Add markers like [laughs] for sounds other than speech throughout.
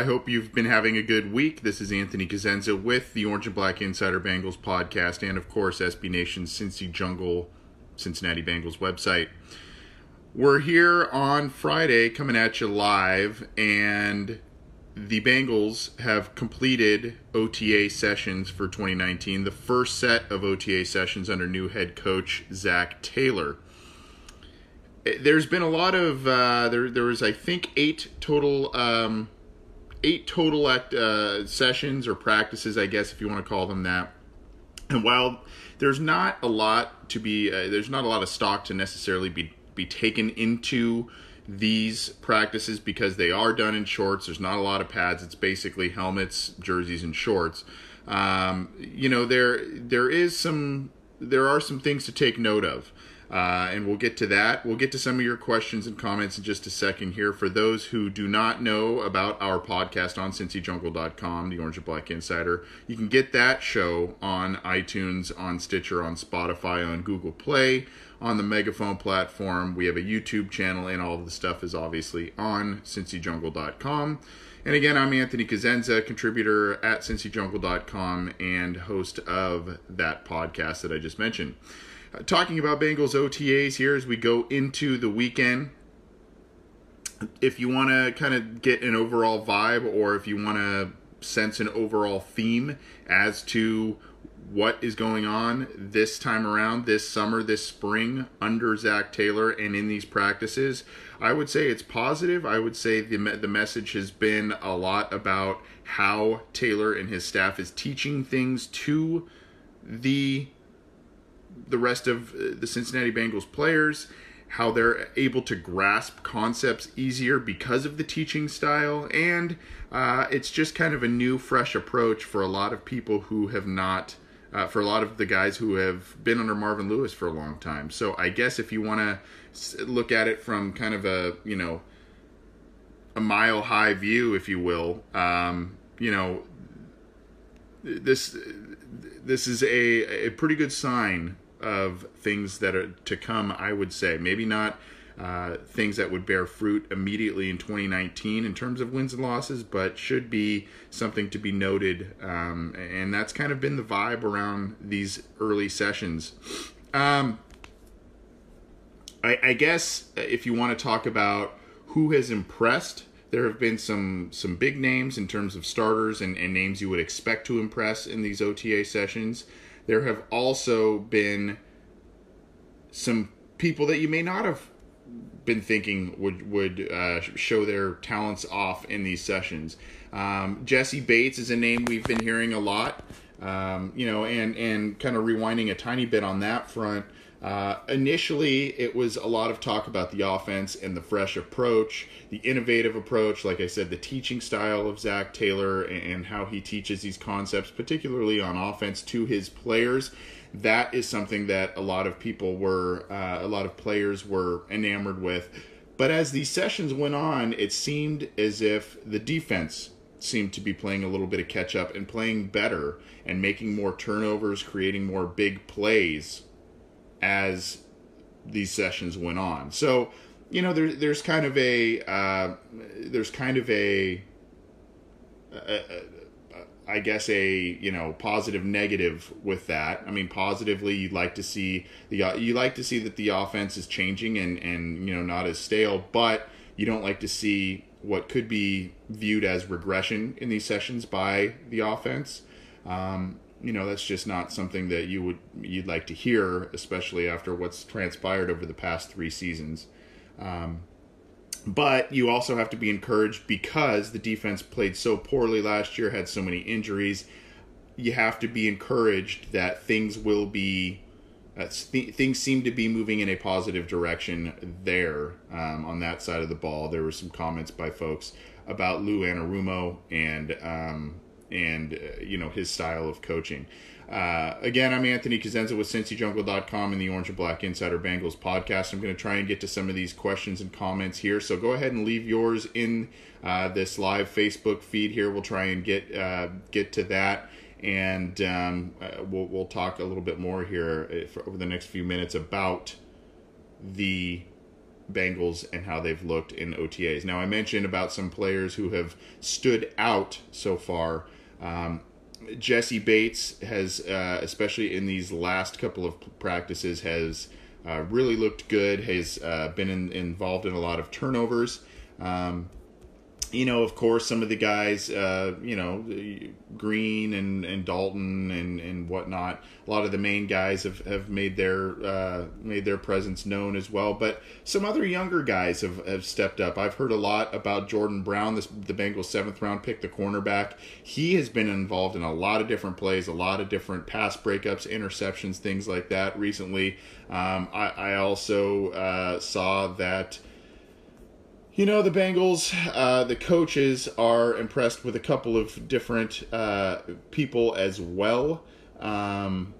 I hope you've been having a good week. This is Anthony Cosenza with the Orange and Black Insider Bengals podcast and, of course, SB Nation's Cincy Jungle Cincinnati Bengals website. We're here on Friday coming at you live, and the Bengals have completed OTA sessions for 2019, the first set of OTA sessions under new head coach Zac Taylor there's been a lot of uh, there. There was I think eight total um, eight total act, uh, sessions or practices, I guess if you want to call them that. And while there's not a lot to be, uh, there's not a lot of stock to necessarily be be taken into these practices because they are done in shorts. There's not a lot of pads. It's basically helmets, jerseys, and shorts. Um, you know there there is some there are some things to take note of. Uh, and we'll get to that. We'll get to some of your questions and comments in just a second here. For those who do not know about our podcast on cincyjungle.com, the Orange and Black Insider, you can get that show on iTunes, on Stitcher, on Spotify, on Google Play, on the Megaphone platform. We have a YouTube channel, and all of the stuff is obviously on cincyjungle.com. And again, I'm Anthony Cosenza, contributor at cincyjungle.com and host of that podcast that I just mentioned Uh, talking about Bengals OTAs here as we go into the weekend. If you want to kind of get an overall vibe or if you want to sense an overall theme as to what is going on this time around, this summer, this spring under Zac Taylor and in these practices, I would say it's positive. I would say the, the message has been a lot about how Taylor and his staff is teaching things to the the rest of uh, the Cincinnati Bengals players, how they're able to grasp concepts easier because of the teaching style, and uh, it's just kind of a new, fresh approach for a lot of people who have not. Uh, for a lot of the guys who have been under Marvin Lewis for a long time. So I guess if you want to look at it from kind of a you know a mile high view, if you will, um, you know this this is a, a pretty good sign of things that are to come, I would say. Maybe not uh, things that would bear fruit immediately in 2019 in terms of wins and losses, but should be something to be noted. Um, and that's kind of been the vibe around these early sessions. Um, I, I guess if you want to talk about who has impressed, there have been some some big names in terms of starters and, and names you would expect to impress in these OTA sessions. There have also been some people that you may not have been thinking would would uh, show their talents off in these sessions. Um, Jessie Bates is a name we've been hearing a lot. Um, you know, and and kind of rewinding a tiny bit on that front. Uh, initially, it was a lot of talk about the offense and the fresh approach, the innovative approach. Like I said, the teaching style of Zac Taylor and, how he teaches these concepts, particularly on offense, to his players. That is something that a lot of people were, uh, a lot of players were enamored with. But as these sessions went on, it seemed as if the defense seemed to be playing a little bit of catch up and playing better and making more turnovers, creating more big plays as these sessions went on. So, you know, there, there's kind of a uh, there's kind of a, a, a I guess a you know positive negative with that. I mean, positively, you'd like to see the you like to see that the offense is changing and and you know not as stale, but you don't like to see what could be viewed as regression in these sessions by the offense. Um, you know that's just not something that you would you'd like to hear, especially after what's transpired over the past three seasons. Um, but you also have to be encouraged because the defense played so poorly last year, had so many injuries. You have to be encouraged that things will be uh, th- things seem to be moving in a positive direction there um, on that side of the ball. There were some comments by folks about Lou Anarumo and um, and uh, you know his style of coaching. Uh, again, I'm Anthony Cosenza with CincyJungle.com and the Orange and Black Insider Bengals podcast. I'm going to try and get to some of these questions and comments here. So go ahead and leave yours in uh, this live Facebook feed here. We'll try and get uh, get to that, and um, uh, we'll we'll talk a little bit more here uh, for, over the next few minutes about the Bengals and how they've looked in OTAs. Now, I mentioned about some players who have stood out so far. Um, Jessie Bates has, uh, especially in these last couple of practices, has uh, really looked good. Has uh, been in, involved in a lot of turnovers. Um, you know, of course, some of the guys, uh, you know, Green and, and Dalton and, and whatnot. A lot of the main guys have, have made their uh, made their presence known as well. But some other younger guys have, have stepped up. I've heard a lot about Jordan Brown, this, the Bengals seventh round pick, the cornerback. He has been involved in a lot of different plays, a lot of different pass breakups, interceptions, things like that recently. Um, I, I also uh, saw that. You know, the Bengals, uh, the coaches are impressed with a couple of different uh, people as well. Um,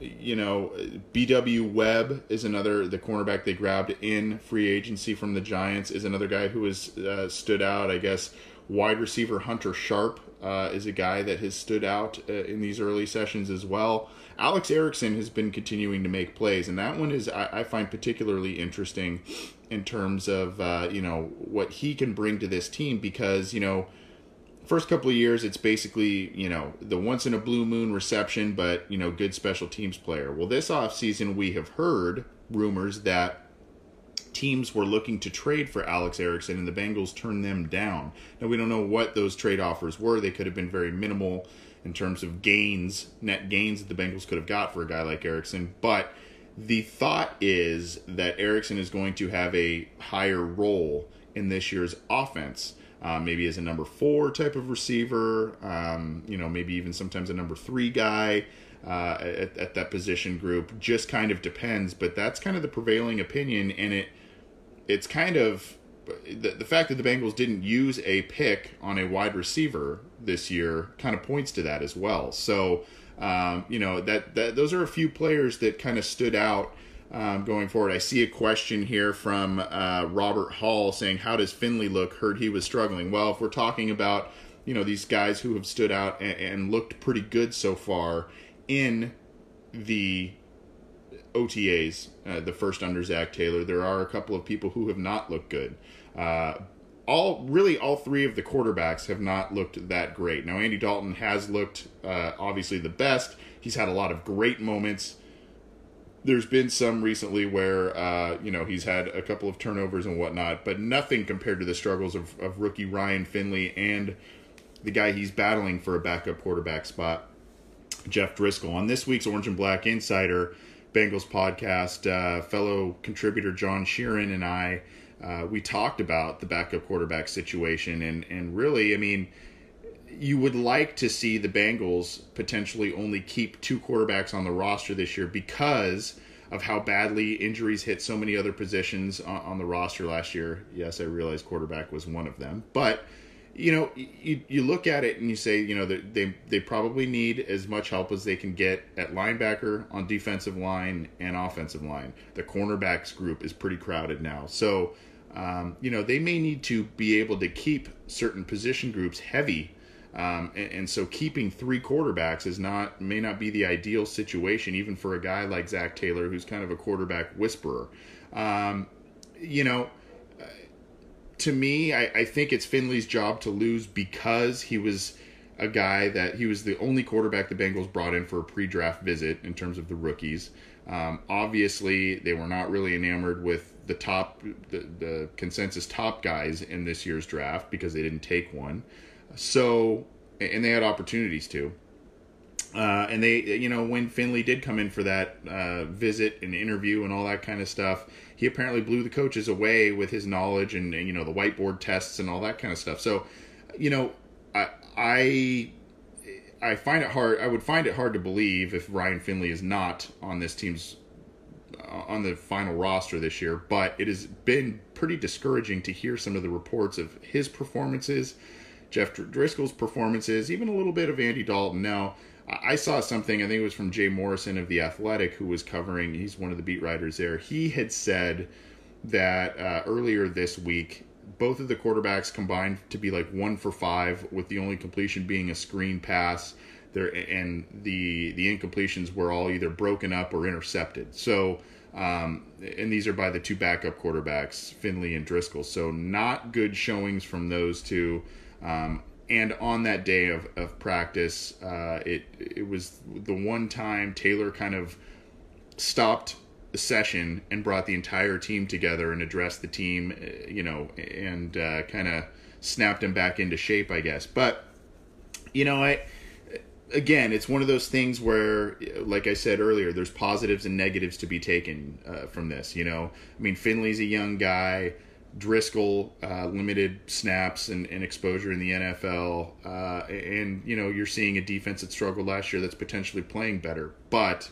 you know, BW Webb is another, the cornerback they grabbed in free agency from the Giants, is another guy who has uh, stood out. I guess wide receiver Hunter Sharp uh, is a guy that has stood out uh, in these early sessions as well. Alex Erickson has been continuing to make plays, and that one is I, I find particularly interesting in terms of uh, you know what he can bring to this team because you know first couple of years it's basically you know the once in a blue moon reception but you know good special teams player. Well this offseason we have heard rumors that teams were looking to trade for Alex Erickson and the Bengals turned them down. Now we don't know what those trade offers were. They could have been very minimal in terms of gains, net gains that the Bengals could have got for a guy like Erickson, but the thought is that Erickson is going to have a higher role in this year's offense. Uh, maybe as a number four type of receiver, um, you know, maybe even sometimes a number three guy uh, at, at that position group. Just kind of depends, but that's kind of the prevailing opinion, and it it's kind of the, the fact that the Bengals didn't use a pick on a wide receiver this year kind of points to that as well. So, um, you know, that, that those are a few players that kind of stood out um, going forward. I see a question here from uh, Robert Hall saying, How does Finley look? Heard he was struggling. Well, if we're talking about, you know, these guys who have stood out and, and looked pretty good so far in the OTAs, uh, the first under Zac Taylor, there are a couple of people who have not looked good. Uh, all really all three of the quarterbacks have not looked that great. Now Andy Dalton has looked uh, obviously the best. He's had a lot of great moments. There's been some recently where uh, you know he's had a couple of turnovers and whatnot, but nothing compared to the struggles of, of rookie Ryan Finley and the guy he's battling for a backup quarterback spot, Jeff Driskel. On this week's Orange and Black Insider Bengals podcast, uh, fellow contributor John Sheeran and I uh, we talked about the backup quarterback situation, and and really, I mean, you would like to see the Bengals potentially only keep two quarterbacks on the roster this year because of how badly injuries hit so many other positions on, on the roster last year. Yes, I realize quarterback was one of them, but you know, you, you look at it and you say, you know, they they probably need as much help as they can get at linebacker, on defensive line, and offensive line. The cornerbacks group is pretty crowded now, so um, you know they may need to be able to keep certain position groups heavy. Um, and, and, so keeping three quarterbacks is not may not be the ideal situation, even for a guy like Zac Taylor, who's kind of a quarterback whisperer. Um, you know, to me, I, I think it's Finley's job to lose because he was a guy that he was the only quarterback the Bengals brought in for a pre-draft visit in terms of the rookies. Um, obviously, they were not really enamored with the top, the, the, consensus top guys in this year's draft because they didn't take one. So, and they had opportunities to. Uh, and they, you know, when Finley did come in for that uh, visit and interview and all that kind of stuff, he apparently blew the coaches away with his knowledge and, you know the whiteboard tests and all that kind of stuff. So, you know, I, I I find it hard. I would find it hard to believe if Ryan Finley is not on this team's uh, on the final roster this year. But it has been pretty discouraging to hear some of the reports of his performances, Jeff Driskel's performances, even a little bit of Andy Dalton. Now, I saw something, I think it was from Jay Morrison of The Athletic, who was covering, he's one of the beat writers there. He had said that uh, earlier this week, both of the quarterbacks combined to be like one for five, with the only completion being a screen pass. There and the the incompletions were all either broken up or intercepted. So Um, and these are by the two backup quarterbacks, Finley and Driskel. So not good showings from those two. Um, and on that day of, of practice, uh, it it was the one time Taylor kind of stopped the session and brought the entire team together and addressed the team, uh, you know, and uh, kind of snapped him back into shape, I guess. But you know, I again, it's one of those things where, like I said earlier, there's positives and negatives to be taken uh, from this. You know, I mean, Finley's a young guy. Driskel, uh, limited snaps and, and, exposure in the NFL, uh, and you know you're seeing a defense that struggled last year that's potentially playing better. But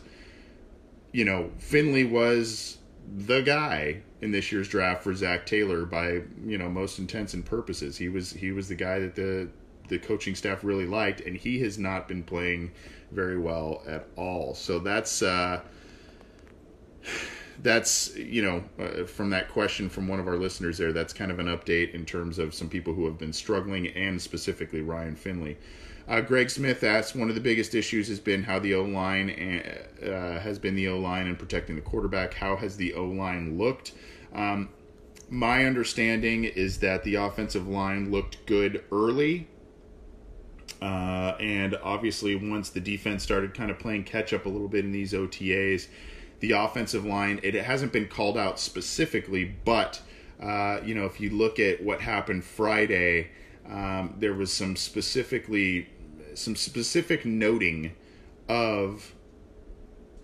you know Finley was the guy in this year's draft for Zac Taylor by you know most intents and purposes. He was he was the guy that the the coaching staff really liked, and he has not been playing very well at all. So that's uh, that's you know uh, from that question from one of our listeners there. That's kind of an update in terms of some people who have been struggling, and specifically Ryan Finley. Uh, Greg Smith asks, one of the biggest issues has been how the O line uh, has been the O line and protecting the quarterback. How has the O line looked? Um, my understanding is that the offensive line looked good early uh, and obviously, once the defense started kind of playing catch up a little bit in these OTAs, the offensive line, it hasn't been called out specifically, but, uh, you know, if you look at what happened Friday, um, there was some specifically, some specific noting of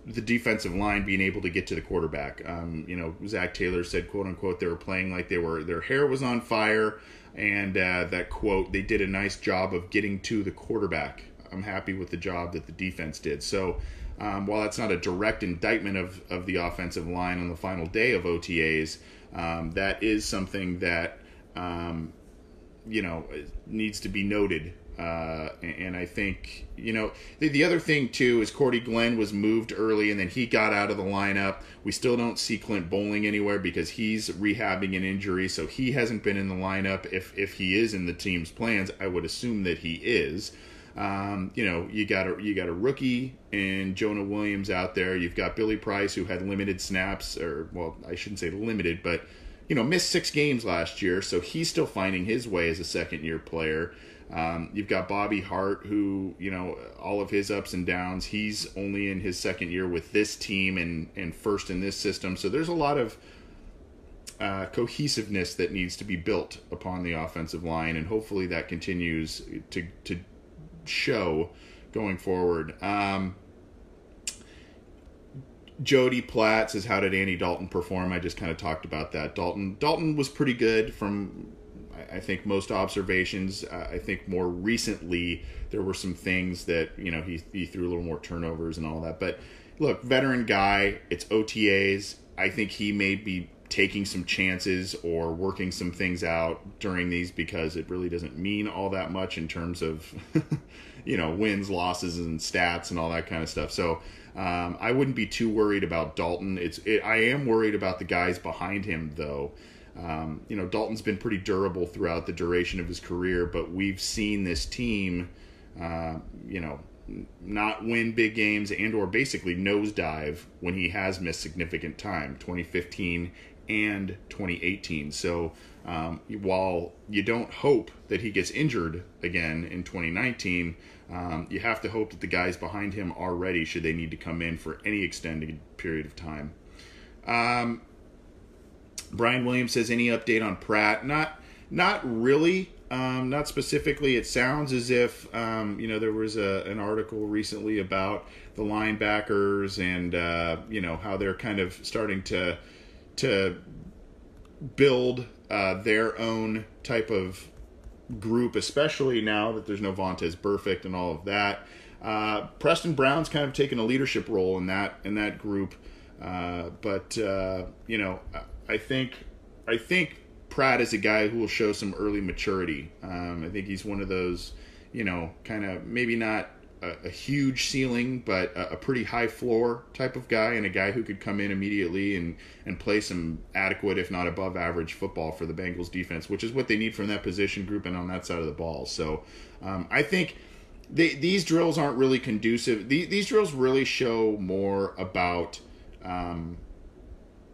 the defensive line being able to get to the quarterback. Um, you know, Zac Taylor said, quote unquote, they were playing like they were, their hair was on fire and uh, that quote, they did a nice job of getting to the quarterback. I'm happy with the job that the defense did. So, um, while that's not a direct indictment of, of the offensive line on the final day of OTAs, um, that is something that, um, you know, needs to be noted uh, and I think, you know, the, the, other thing too is Cordy Glenn was moved early and then he got out of the lineup. We still don't see Clint Boling anywhere because he's rehabbing an injury, so he hasn't been in the lineup. If if he is in the team's plans, I would assume that he is. Um, you know, you got a you got a rookie and Jonah Williams out there. You've got Billy Price who had limited snaps, or well, I shouldn't say limited, but you know, missed six games last year, so he's still finding his way as a second year player. Um, you've got Bobby Hart, who you know all of his ups and downs. He's only in his second year with this team and and first in this system. So there's a lot of uh, cohesiveness that needs to be built upon the offensive line, and hopefully that continues to to show going forward. Um, Jody Platt says, "How did Andy Dalton perform?" I just kind of talked about that. Dalton Dalton was pretty good from I think most observations. Uh, I think more recently there were some things that you know he he threw a little more turnovers and all that. But look, veteran guy. It's OTAs. I think he may be taking some chances or working some things out during these because it really doesn't mean all that much in terms of [laughs] you know wins, losses, and stats and all that kind of stuff. So. Um, I wouldn't be too worried about Dalton. It's it, I am worried about the guys behind him though. Um, you know, Dalton's been pretty durable throughout the duration of his career, but we've seen this team, uh, you know, not win big games and or basically nosedive when he has missed significant time 2015 and 2018 so um, while you don't hope that he gets injured again in 2019 um, you have to hope that the guys behind him are ready should they need to come in for any extended period of time um, Brian Williams says any update on Pratt? Not not really. Um, not specifically. It sounds as if um, you know there was a, an article recently about the linebackers and uh, you know how they're kind of starting to to build uh, their own type of group, especially now that there's no Vontaze Burfict and all of that. Uh, Preston Brown's kind of taken a leadership role in that in that group, uh, but uh, you know I think I think Pratt is a guy who will show some early maturity. Um, I think he's one of those, you know, kind of maybe not a, a, huge ceiling, but a, a, pretty high floor type of guy, and a guy who could come in immediately and and play some adequate, if not above average, football for the Bengals defense, which is what they need from that position group and on that side of the ball. So um, I think. They, these drills aren't really conducive. These, these drills really show more about um,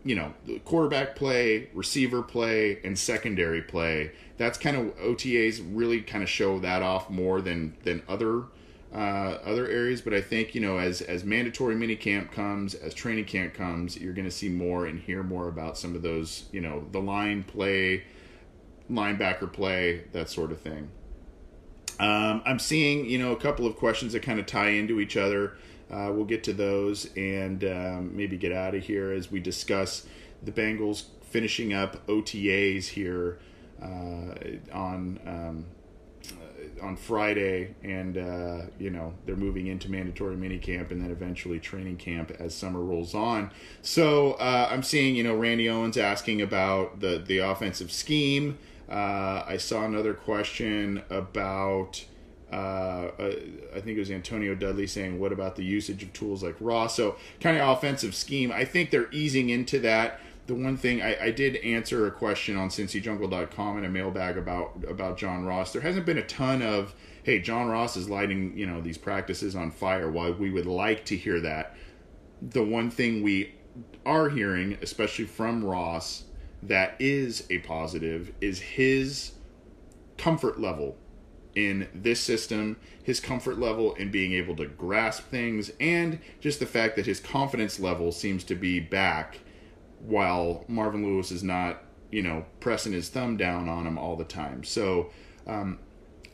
you know, quarterback play, receiver play, and secondary play. That's kind of OTAs really kind of show that off more than than other uh, other areas. But I think you know, as as mandatory mini camp comes, as training camp comes, you're going to see more and hear more about some of those, you know, the line play, linebacker play, that sort of thing. Um, I'm seeing, you know, a couple of questions that kind of tie into each other. Uh, we'll get to those and um, maybe get out of here as we discuss the Bengals finishing up OTAs here uh, on um, on Friday, and uh, you know they're moving into mandatory minicamp and then eventually training camp as summer rolls on. So uh, I'm seeing, you know, Randy Owens asking about the the offensive scheme. Uh, I saw another question about uh, I think it was Antonio Dudley saying, "What about the usage of tools like Raw?" So kind of offensive scheme. I think they're easing into that. The one thing I, I did answer a question on CincyJungle.com in a mailbag about about John Ross. There hasn't been a ton of, "Hey, John Ross is lighting you know these practices on fire." While we would like to hear that, the one thing we are hearing, especially from Ross, that is a positive is his comfort level in this system, his comfort level in being able to grasp things, and just the fact that his confidence level seems to be back while Marvin Lewis is not, you know, pressing his thumb down on him all the time. So um,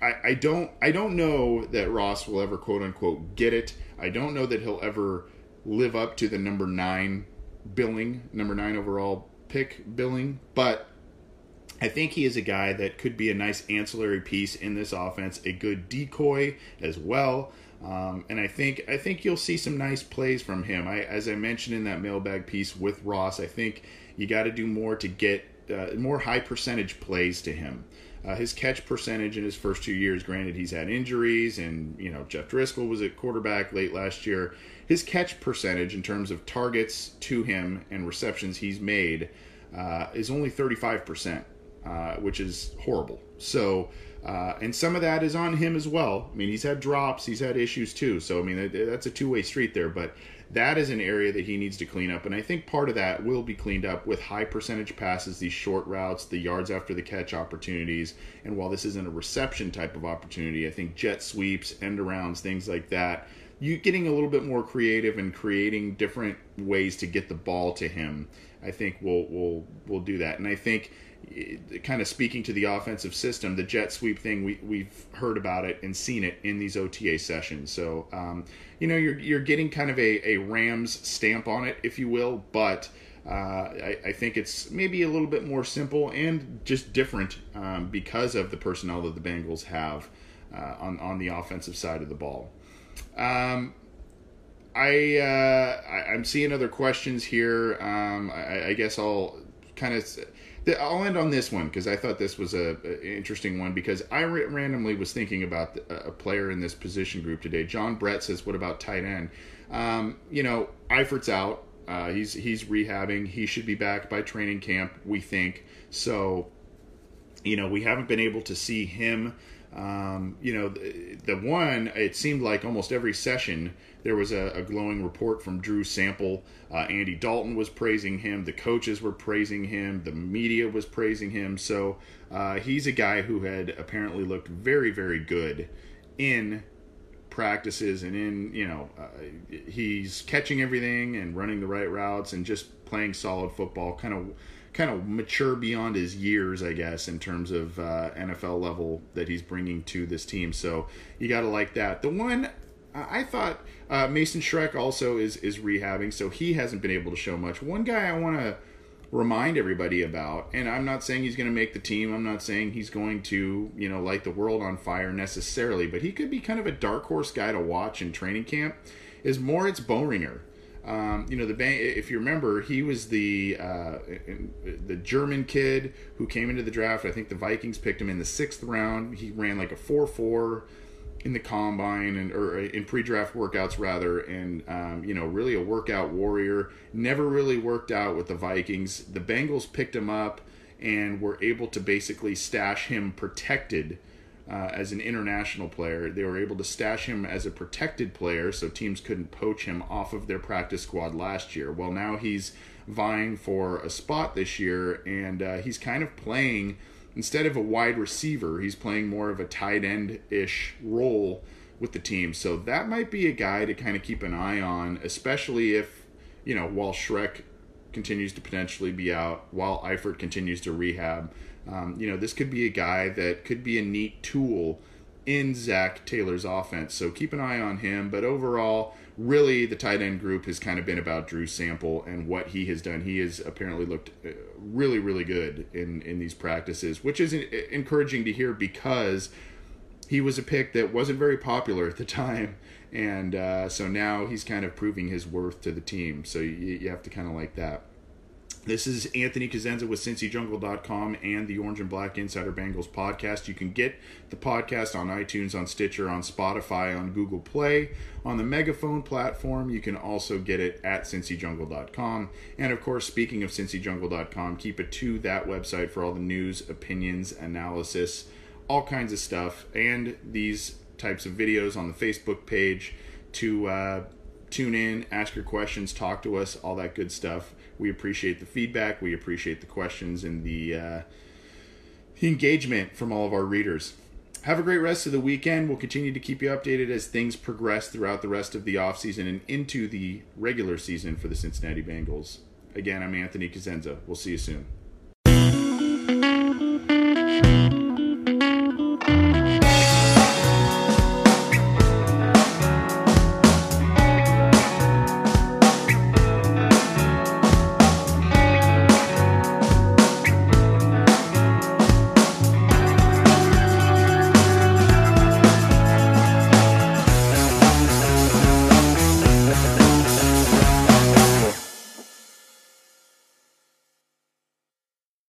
I, I don't I don't know that Ross will ever quote unquote get it. I don't know that he'll ever live up to the number nine billing, number nine overall pick billing, but I think he is a guy that could be a nice ancillary piece in this offense, a good decoy as well. Um, and I think I think you'll see some nice plays from him. I, as I mentioned in that mailbag piece with Ross, I think you got to do more to get uh, more high percentage plays to him. Uh, his catch percentage in his first two years, granted he's had injuries, and you know Jeff Driskel was at quarterback late last year. His catch percentage in terms of targets to him and receptions he's made uh, is only 35 percent. Uh, which is horrible. So, uh, and some of that is on him as well. I mean, he's had drops, he's had issues too. So, I mean, that's a two way street there. But that is an area that he needs to clean up. And I think part of that will be cleaned up with high percentage passes, these short routes, the yards after the catch opportunities. And while this isn't a reception type of opportunity, I think jet sweeps, end arounds, things like that. You getting a little bit more creative and creating different ways to get the ball to him, I think will will will do that. And I think kind of speaking to the offensive system, the jet sweep thing, we, we've heard about it and seen it in these OTA sessions. So, um, you know, you're, you're getting kind of a, a Rams stamp on it, if you will, but uh, I, I, think it's maybe a little bit more simple and just different um, because of the personnel that the Bengals have uh, on, on the offensive side of the ball. Um, I, uh, I am seeing other questions here. Um, I, I guess I'll kind of I'll end on this one because I thought this was a, a, interesting one because I randomly was thinking about the, a player in this position group today. John Brett says, "What about tight end?" Um, you know, Eifert's out. Uh, he's he's rehabbing. He should be back by training camp. We think so. You know, we haven't been able to see him. Um, you know, the, the one it seemed like almost every session there was a, a glowing report from Drew Sample. Uh, Andy Dalton was praising him. The coaches were praising him. The media was praising him. So uh, he's a guy who had apparently looked very, very good in practices and in you know uh, he's catching everything and running the right routes and just playing solid football kind of kind of mature beyond his years i guess in terms of uh, nfl level that he's bringing to this team so you got to like that the one I thought uh, Mason Schreck also is is rehabbing, so he hasn't been able to show much. One guy I want to remind everybody about, and I'm not saying he's going to make the team. I'm not saying he's going to you know light the world on fire necessarily, but he could be kind of a dark horse guy to watch in training camp. Is Moritz Boehringer. Um, you know the bank. If you remember, he was the uh, the German kid who came into the draft. I think the Vikings picked him in the sixth round. He ran like a four four in the combine and or in pre-draft workouts rather and um, you know really a workout warrior never really worked out with the vikings the bengals picked him up and were able to basically stash him protected uh, as an international player they were able to stash him as a protected player so teams couldn't poach him off of their practice squad last year well now he's vying for a spot this year, and uh, he's kind of playing instead of a wide receiver, he's playing more of a tight end ish role with the team. So that might be a guy to kind of keep an eye on, especially if you know while Schreck continues to potentially be out, while Eifert continues to rehab. Um, you know, this could be a guy that could be a neat tool in Zac Taylor's offense. So keep an eye on him. But overall, really, the tight end group has kind of been about Drew Sample and what he has done. He has apparently looked uh, really, really good in, in these practices, which is encouraging to hear because he was a pick that wasn't very popular at the [laughs] time. And uh, so now he's kind of proving his worth to the team. So you, you have to kind of like that. This is Anthony Cosenza with CincyJungle.com and the Orange and Black Insider Bengals podcast. You can get the podcast on iTunes, on Stitcher, on Spotify, on Google Play, on the Megaphone platform. You can also get it at CincyJungle.com. And of course, speaking of CincyJungle.com, keep it to that website for all the news, opinions, analysis, all kinds of stuff, and these types of videos on the Facebook page to uh, tune in, ask your questions, talk to us, all that good stuff. We appreciate the feedback. We appreciate the questions and the, uh, the engagement from all of our readers. Have a great rest of the weekend. We'll continue to keep you updated as things progress throughout the rest of the offseason and into the regular season for the Cincinnati Bengals. Again, I'm Anthony Cosenza. We'll see you soon.